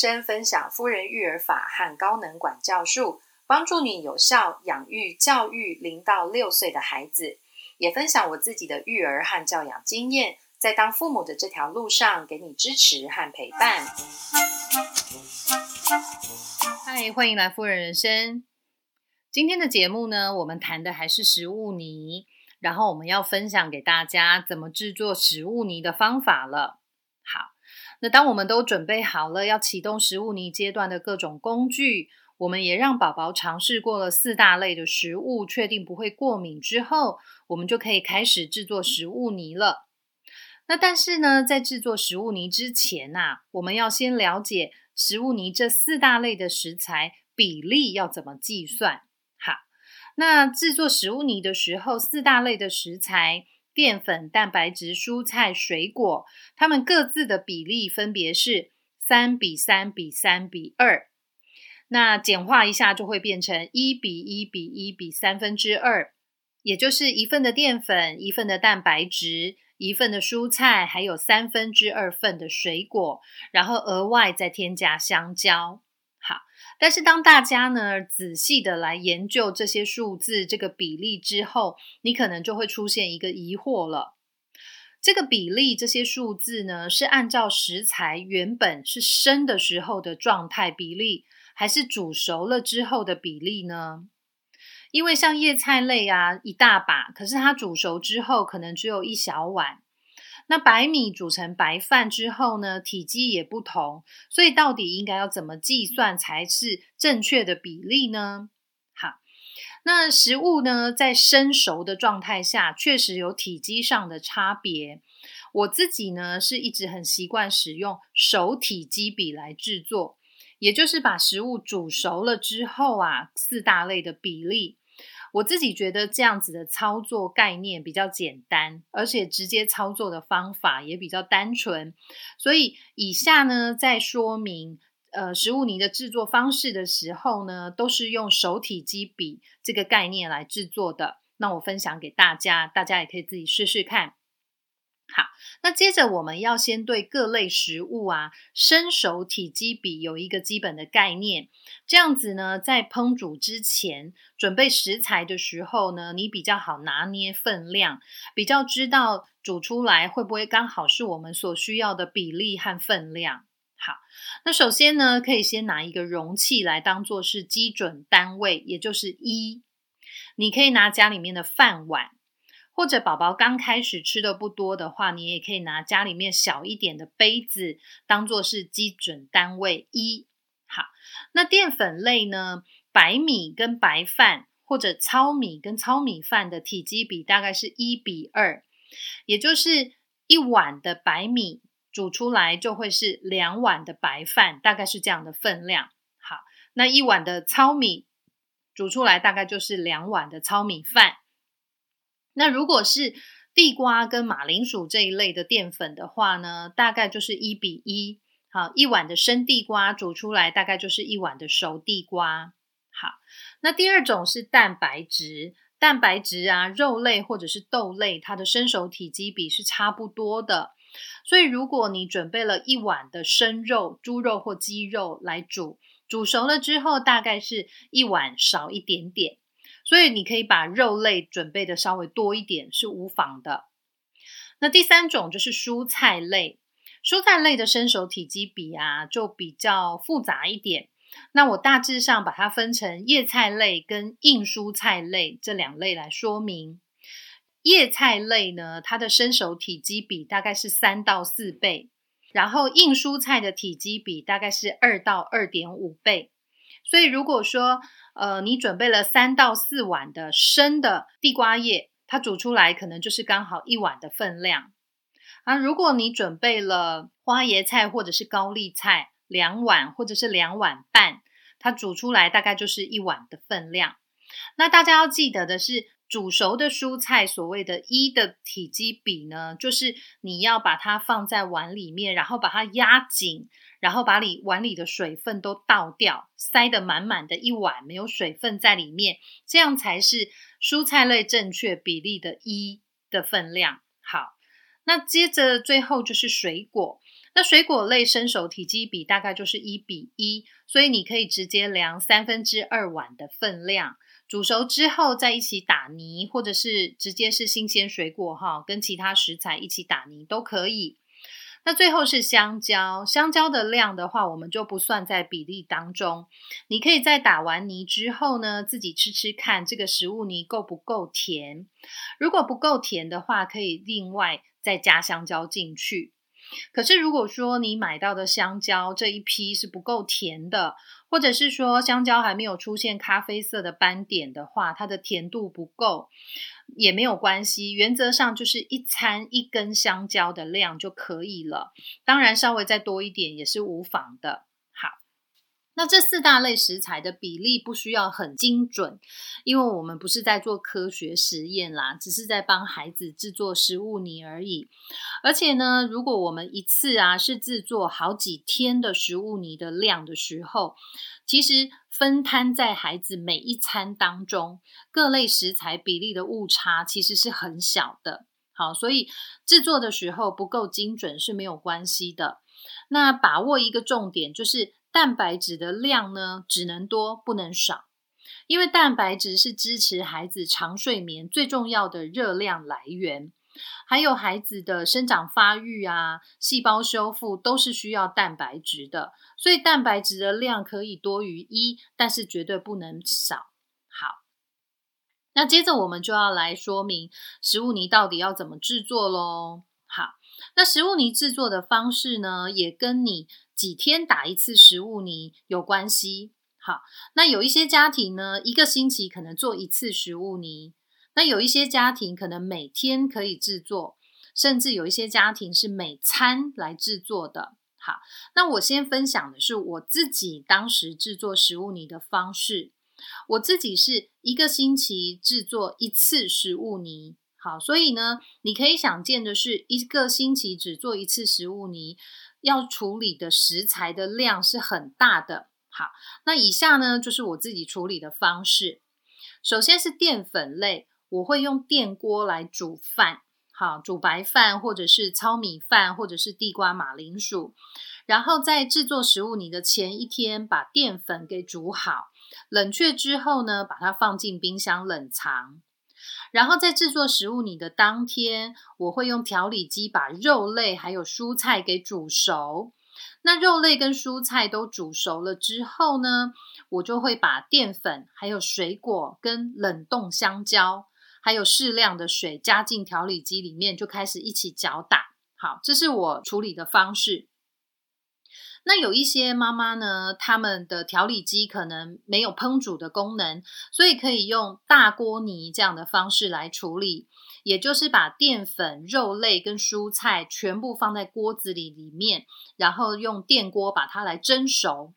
生分享夫人育儿法和高能管教术，帮助你有效养育教育零到六岁的孩子，也分享我自己的育儿和教养经验，在当父母的这条路上给你支持和陪伴。嗨，欢迎来夫人人生。今天的节目呢，我们谈的还是食物泥，然后我们要分享给大家怎么制作食物泥的方法了。那当我们都准备好了要启动食物泥阶段的各种工具，我们也让宝宝尝试过了四大类的食物，确定不会过敏之后，我们就可以开始制作食物泥了。那但是呢，在制作食物泥之前呐，我们要先了解食物泥这四大类的食材比例要怎么计算。好，那制作食物泥的时候，四大类的食材。淀粉、蛋白质、蔬菜、水果，它们各自的比例分别是三比三比三比二。那简化一下就会变成一比一比一比三分之二，也就是一份的淀粉、一份的蛋白质、一份的蔬菜，还有三分之二份的水果，然后额外再添加香蕉。但是当大家呢仔细的来研究这些数字、这个比例之后，你可能就会出现一个疑惑了：这个比例、这些数字呢，是按照食材原本是生的时候的状态比例，还是煮熟了之后的比例呢？因为像叶菜类啊，一大把，可是它煮熟之后可能只有一小碗。那白米煮成白饭之后呢，体积也不同，所以到底应该要怎么计算才是正确的比例呢？好，那食物呢，在生熟的状态下，确实有体积上的差别。我自己呢，是一直很习惯使用熟体积比来制作，也就是把食物煮熟了之后啊，四大类的比例。我自己觉得这样子的操作概念比较简单，而且直接操作的方法也比较单纯，所以以下呢，在说明呃食物泥的制作方式的时候呢，都是用手体积比这个概念来制作的。那我分享给大家，大家也可以自己试试看。好，那接着我们要先对各类食物啊生熟体积比有一个基本的概念，这样子呢，在烹煮之前准备食材的时候呢，你比较好拿捏分量，比较知道煮出来会不会刚好是我们所需要的比例和分量。好，那首先呢，可以先拿一个容器来当做是基准单位，也就是一，你可以拿家里面的饭碗。或者宝宝刚开始吃的不多的话，你也可以拿家里面小一点的杯子当做是基准单位一。好，那淀粉类呢？白米跟白饭或者糙米跟糙米饭的体积比大概是一比二，也就是一碗的白米煮出来就会是两碗的白饭，大概是这样的分量。好，那一碗的糙米煮出来大概就是两碗的糙米饭。那如果是地瓜跟马铃薯这一类的淀粉的话呢，大概就是一比一。好，一碗的生地瓜煮出来，大概就是一碗的熟地瓜。好，那第二种是蛋白质，蛋白质啊，肉类或者是豆类，它的生熟体积比是差不多的。所以如果你准备了一碗的生肉，猪肉或鸡肉来煮，煮熟了之后，大概是一碗少一点点。所以你可以把肉类准备的稍微多一点是无妨的。那第三种就是蔬菜类，蔬菜类的生熟体积比啊就比较复杂一点。那我大致上把它分成叶菜类跟硬蔬菜类这两类来说明。叶菜类呢，它的生熟体积比大概是三到四倍，然后硬蔬菜的体积比大概是二到二点五倍。所以如果说呃，你准备了三到四碗的生的地瓜叶，它煮出来可能就是刚好一碗的分量啊。如果你准备了花椰菜或者是高丽菜两碗或者是两碗半，它煮出来大概就是一碗的分量。那大家要记得的是，煮熟的蔬菜所谓的一的体积比呢，就是你要把它放在碗里面，然后把它压紧。然后把里碗里的水分都倒掉，塞得满满的一碗没有水分在里面，这样才是蔬菜类正确比例的一的分量。好，那接着最后就是水果，那水果类生熟体积比大概就是一比一，所以你可以直接量三分之二碗的分量，煮熟之后再一起打泥，或者是直接是新鲜水果哈，跟其他食材一起打泥都可以。那最后是香蕉，香蕉的量的话，我们就不算在比例当中。你可以在打完泥之后呢，自己吃吃看这个食物泥够不够甜。如果不够甜的话，可以另外再加香蕉进去。可是如果说你买到的香蕉这一批是不够甜的，或者是说香蕉还没有出现咖啡色的斑点的话，它的甜度不够。也没有关系，原则上就是一餐一根香蕉的量就可以了。当然，稍微再多一点也是无妨的。那这四大类食材的比例不需要很精准，因为我们不是在做科学实验啦，只是在帮孩子制作食物泥而已。而且呢，如果我们一次啊是制作好几天的食物泥的量的时候，其实。分摊在孩子每一餐当中，各类食材比例的误差其实是很小的。好，所以制作的时候不够精准是没有关系的。那把握一个重点，就是蛋白质的量呢，只能多不能少，因为蛋白质是支持孩子长睡眠最重要的热量来源。还有孩子的生长发育啊，细胞修复都是需要蛋白质的，所以蛋白质的量可以多于一，但是绝对不能少。好，那接着我们就要来说明食物泥到底要怎么制作喽。好，那食物泥制作的方式呢，也跟你几天打一次食物泥有关系。好，那有一些家庭呢，一个星期可能做一次食物泥。那有一些家庭可能每天可以制作，甚至有一些家庭是每餐来制作的。好，那我先分享的是我自己当时制作食物泥的方式。我自己是一个星期制作一次食物泥。好，所以呢，你可以想见的是，一个星期只做一次食物泥，要处理的食材的量是很大的。好，那以下呢就是我自己处理的方式。首先是淀粉类。我会用电锅来煮饭，好煮白饭，或者是糙米饭，或者是地瓜马铃薯。然后在制作食物你的前一天，把淀粉给煮好，冷却之后呢，把它放进冰箱冷藏。然后在制作食物泥的当天，我会用调理机把肉类还有蔬菜给煮熟。那肉类跟蔬菜都煮熟了之后呢，我就会把淀粉还有水果跟冷冻香蕉。还有适量的水加进调理机里面，就开始一起搅打。好，这是我处理的方式。那有一些妈妈呢，他们的调理机可能没有烹煮的功能，所以可以用大锅泥这样的方式来处理，也就是把淀粉、肉类跟蔬菜全部放在锅子里里面，然后用电锅把它来蒸熟。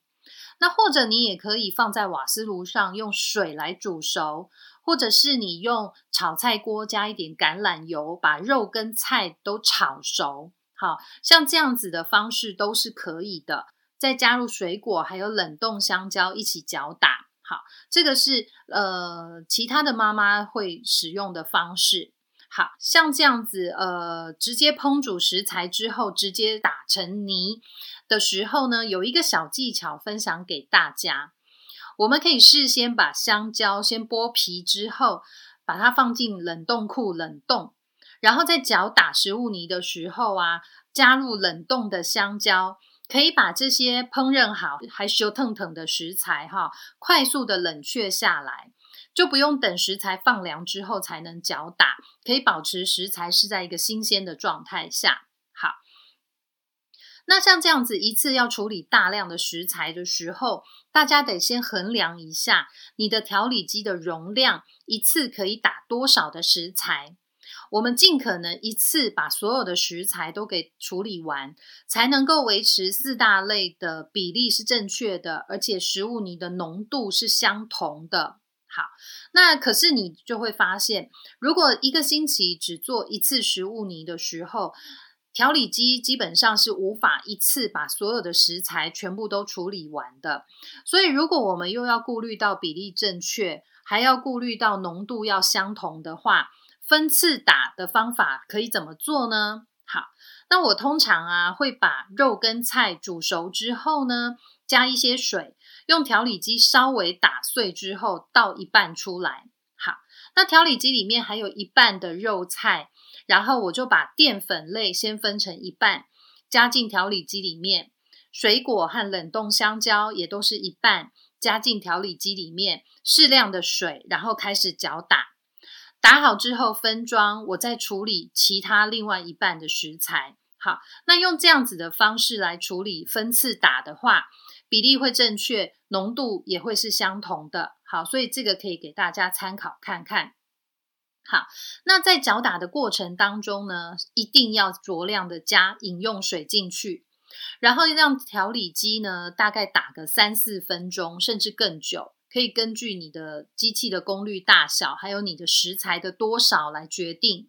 那或者你也可以放在瓦斯炉上，用水来煮熟。或者是你用炒菜锅加一点橄榄油，把肉跟菜都炒熟，好像这样子的方式都是可以的。再加入水果还有冷冻香蕉一起搅打，好，这个是呃其他的妈妈会使用的方式。好像这样子，呃，直接烹煮食材之后直接打成泥的时候呢，有一个小技巧分享给大家。我们可以事先把香蕉先剥皮之后，把它放进冷冻库冷冻，然后在搅打食物泥的时候啊，加入冷冻的香蕉，可以把这些烹饪好还修腾腾的食材哈，快速的冷却下来，就不用等食材放凉之后才能搅打，可以保持食材是在一个新鲜的状态下。好那像这样子一次要处理大量的食材的时候，大家得先衡量一下你的调理机的容量，一次可以打多少的食材。我们尽可能一次把所有的食材都给处理完，才能够维持四大类的比例是正确的，而且食物泥的浓度是相同的。好，那可是你就会发现，如果一个星期只做一次食物泥的时候，调理机基本上是无法一次把所有的食材全部都处理完的，所以如果我们又要顾虑到比例正确，还要顾虑到浓度要相同的话，分次打的方法可以怎么做呢？好，那我通常啊会把肉跟菜煮熟之后呢，加一些水，用调理机稍微打碎之后倒一半出来。好，那调理机里面还有一半的肉菜，然后我就把淀粉类先分成一半，加进调理机里面，水果和冷冻香蕉也都是一半，加进调理机里面，适量的水，然后开始搅打。打好之后分装，我再处理其他另外一半的食材。好，那用这样子的方式来处理分次打的话，比例会正确，浓度也会是相同的。好，所以这个可以给大家参考看看。好，那在搅打的过程当中呢，一定要酌量的加饮用水进去，然后让调理机呢大概打个三四分钟，甚至更久，可以根据你的机器的功率大小，还有你的食材的多少来决定。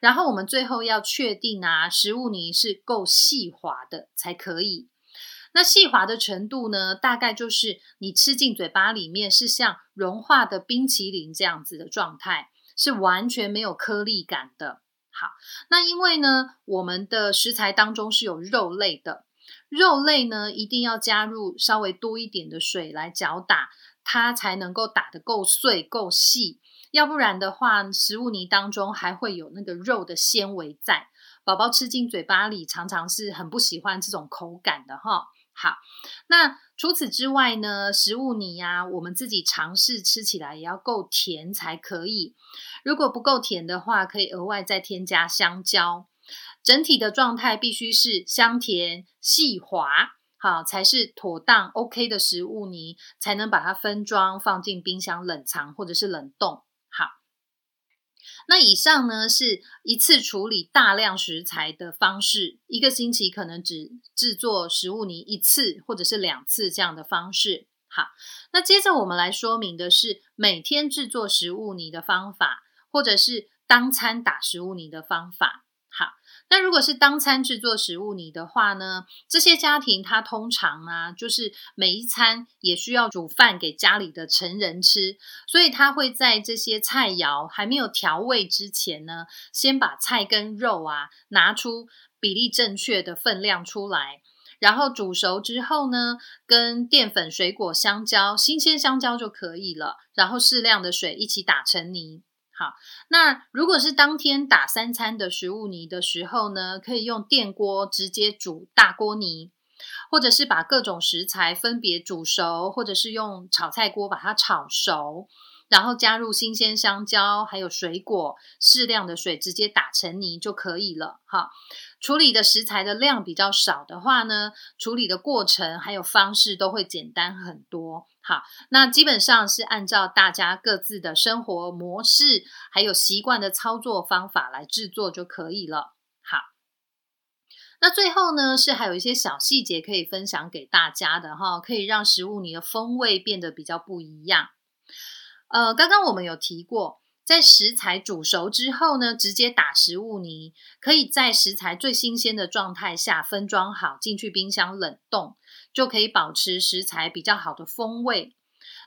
然后我们最后要确定啊，食物泥是够细滑的才可以。那细滑的程度呢，大概就是你吃进嘴巴里面是像融化的冰淇淋这样子的状态，是完全没有颗粒感的。好，那因为呢，我们的食材当中是有肉类的，肉类呢一定要加入稍微多一点的水来搅打，它才能够打得够碎、够细。要不然的话，食物泥当中还会有那个肉的纤维在，宝宝吃进嘴巴里常常是很不喜欢这种口感的哈。好，那除此之外呢，食物泥呀，我们自己尝试吃起来也要够甜才可以。如果不够甜的话，可以额外再添加香蕉。整体的状态必须是香甜细滑，好才是妥当 OK 的食物泥，才能把它分装放进冰箱冷藏或者是冷冻。好那以上呢是一次处理大量食材的方式，一个星期可能只制作食物泥一次或者是两次这样的方式。好，那接着我们来说明的是每天制作食物泥的方法，或者是当餐打食物泥的方法。那如果是当餐制作食物泥的话呢？这些家庭他通常啊，就是每一餐也需要煮饭给家里的成人吃，所以他会在这些菜肴还没有调味之前呢，先把菜跟肉啊拿出比例正确的分量出来，然后煮熟之后呢，跟淀粉、水果、香蕉，新鲜香蕉就可以了，然后适量的水一起打成泥。那如果是当天打三餐的食物泥的时候呢，可以用电锅直接煮大锅泥，或者是把各种食材分别煮熟，或者是用炒菜锅把它炒熟。然后加入新鲜香蕉，还有水果，适量的水，直接打成泥就可以了。哈，处理的食材的量比较少的话呢，处理的过程还有方式都会简单很多。好，那基本上是按照大家各自的生活模式还有习惯的操作方法来制作就可以了。好，那最后呢，是还有一些小细节可以分享给大家的哈，可以让食物你的风味变得比较不一样。呃，刚刚我们有提过，在食材煮熟之后呢，直接打食物泥，可以在食材最新鲜的状态下分装好，进去冰箱冷冻，就可以保持食材比较好的风味。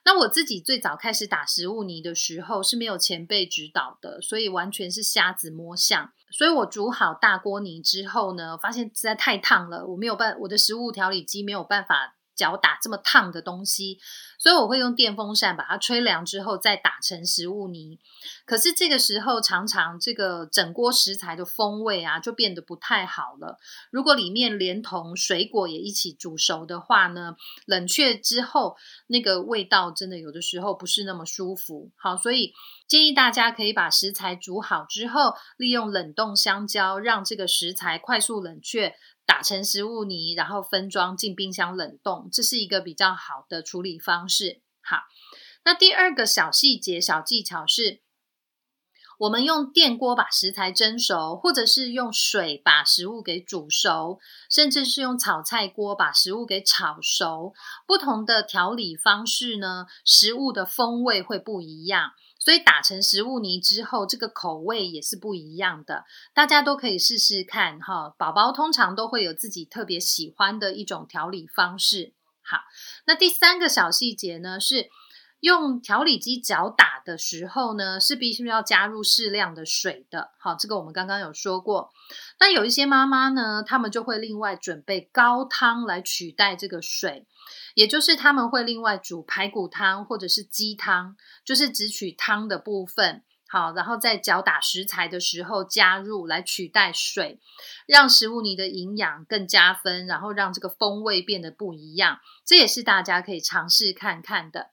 那我自己最早开始打食物泥的时候是没有前辈指导的，所以完全是瞎子摸象。所以我煮好大锅泥之后呢，发现实在太烫了，我没有办，我的食物调理机没有办法。搅打这么烫的东西，所以我会用电风扇把它吹凉之后再打成食物泥。可是这个时候常常这个整锅食材的风味啊就变得不太好了。如果里面连同水果也一起煮熟的话呢，冷却之后那个味道真的有的时候不是那么舒服。好，所以建议大家可以把食材煮好之后，利用冷冻香蕉让这个食材快速冷却。打成食物泥，然后分装进冰箱冷冻，这是一个比较好的处理方式。是好，那第二个小细节、小技巧是，我们用电锅把食材蒸熟，或者是用水把食物给煮熟，甚至是用炒菜锅把食物给炒熟。不同的调理方式呢，食物的风味会不一样。所以打成食物泥之后，这个口味也是不一样的。大家都可以试试看哈。宝宝通常都会有自己特别喜欢的一种调理方式。好，那第三个小细节呢，是用调理机搅打的时候呢，是必须要加入适量的水的。好，这个我们刚刚有说过。那有一些妈妈呢，他们就会另外准备高汤来取代这个水，也就是他们会另外煮排骨汤或者是鸡汤，就是只取汤的部分。好，然后在搅打食材的时候加入来取代水，让食物泥的营养更加分，然后让这个风味变得不一样。这也是大家可以尝试看看的。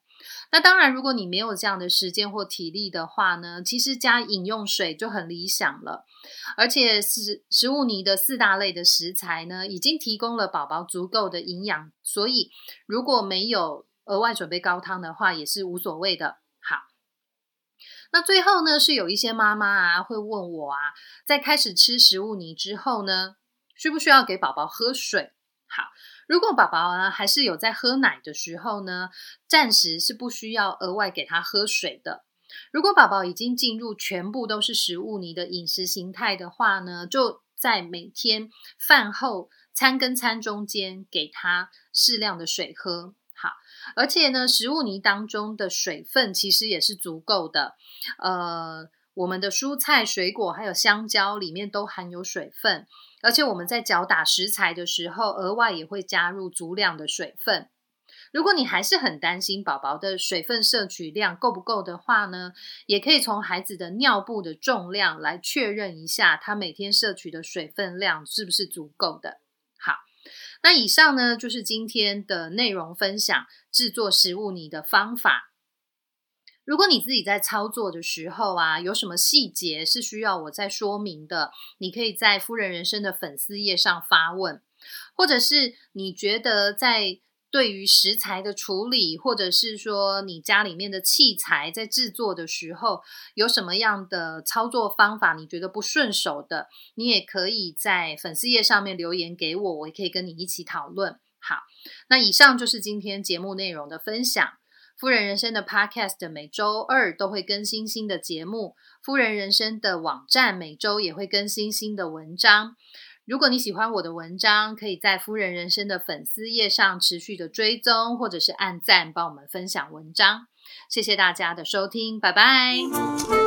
那当然，如果你没有这样的时间或体力的话呢，其实加饮用水就很理想了。而且食食物泥的四大类的食材呢，已经提供了宝宝足够的营养，所以如果没有额外准备高汤的话，也是无所谓的。那最后呢，是有一些妈妈啊会问我啊，在开始吃食物泥之后呢，需不需要给宝宝喝水？好，如果宝宝呢还是有在喝奶的时候呢，暂时是不需要额外给他喝水的。如果宝宝已经进入全部都是食物泥的饮食形态的话呢，就在每天饭后餐跟餐中间给他适量的水喝。好，而且呢，食物泥当中的水分其实也是足够的。呃，我们的蔬菜、水果还有香蕉里面都含有水分，而且我们在搅打食材的时候，额外也会加入足量的水分。如果你还是很担心宝宝的水分摄取量够不够的话呢，也可以从孩子的尿布的重量来确认一下，他每天摄取的水分量是不是足够的。那以上呢，就是今天的内容分享，制作食物泥的方法。如果你自己在操作的时候啊，有什么细节是需要我再说明的，你可以在夫人人生的粉丝页上发问，或者是你觉得在。对于食材的处理，或者是说你家里面的器材在制作的时候，有什么样的操作方法你觉得不顺手的，你也可以在粉丝页上面留言给我，我也可以跟你一起讨论。好，那以上就是今天节目内容的分享。夫人人生的 Podcast 每周二都会更新新的节目，夫人人生的网站每周也会更新新的文章。如果你喜欢我的文章，可以在夫人人生的粉丝页上持续的追踪，或者是按赞，帮我们分享文章。谢谢大家的收听，拜拜。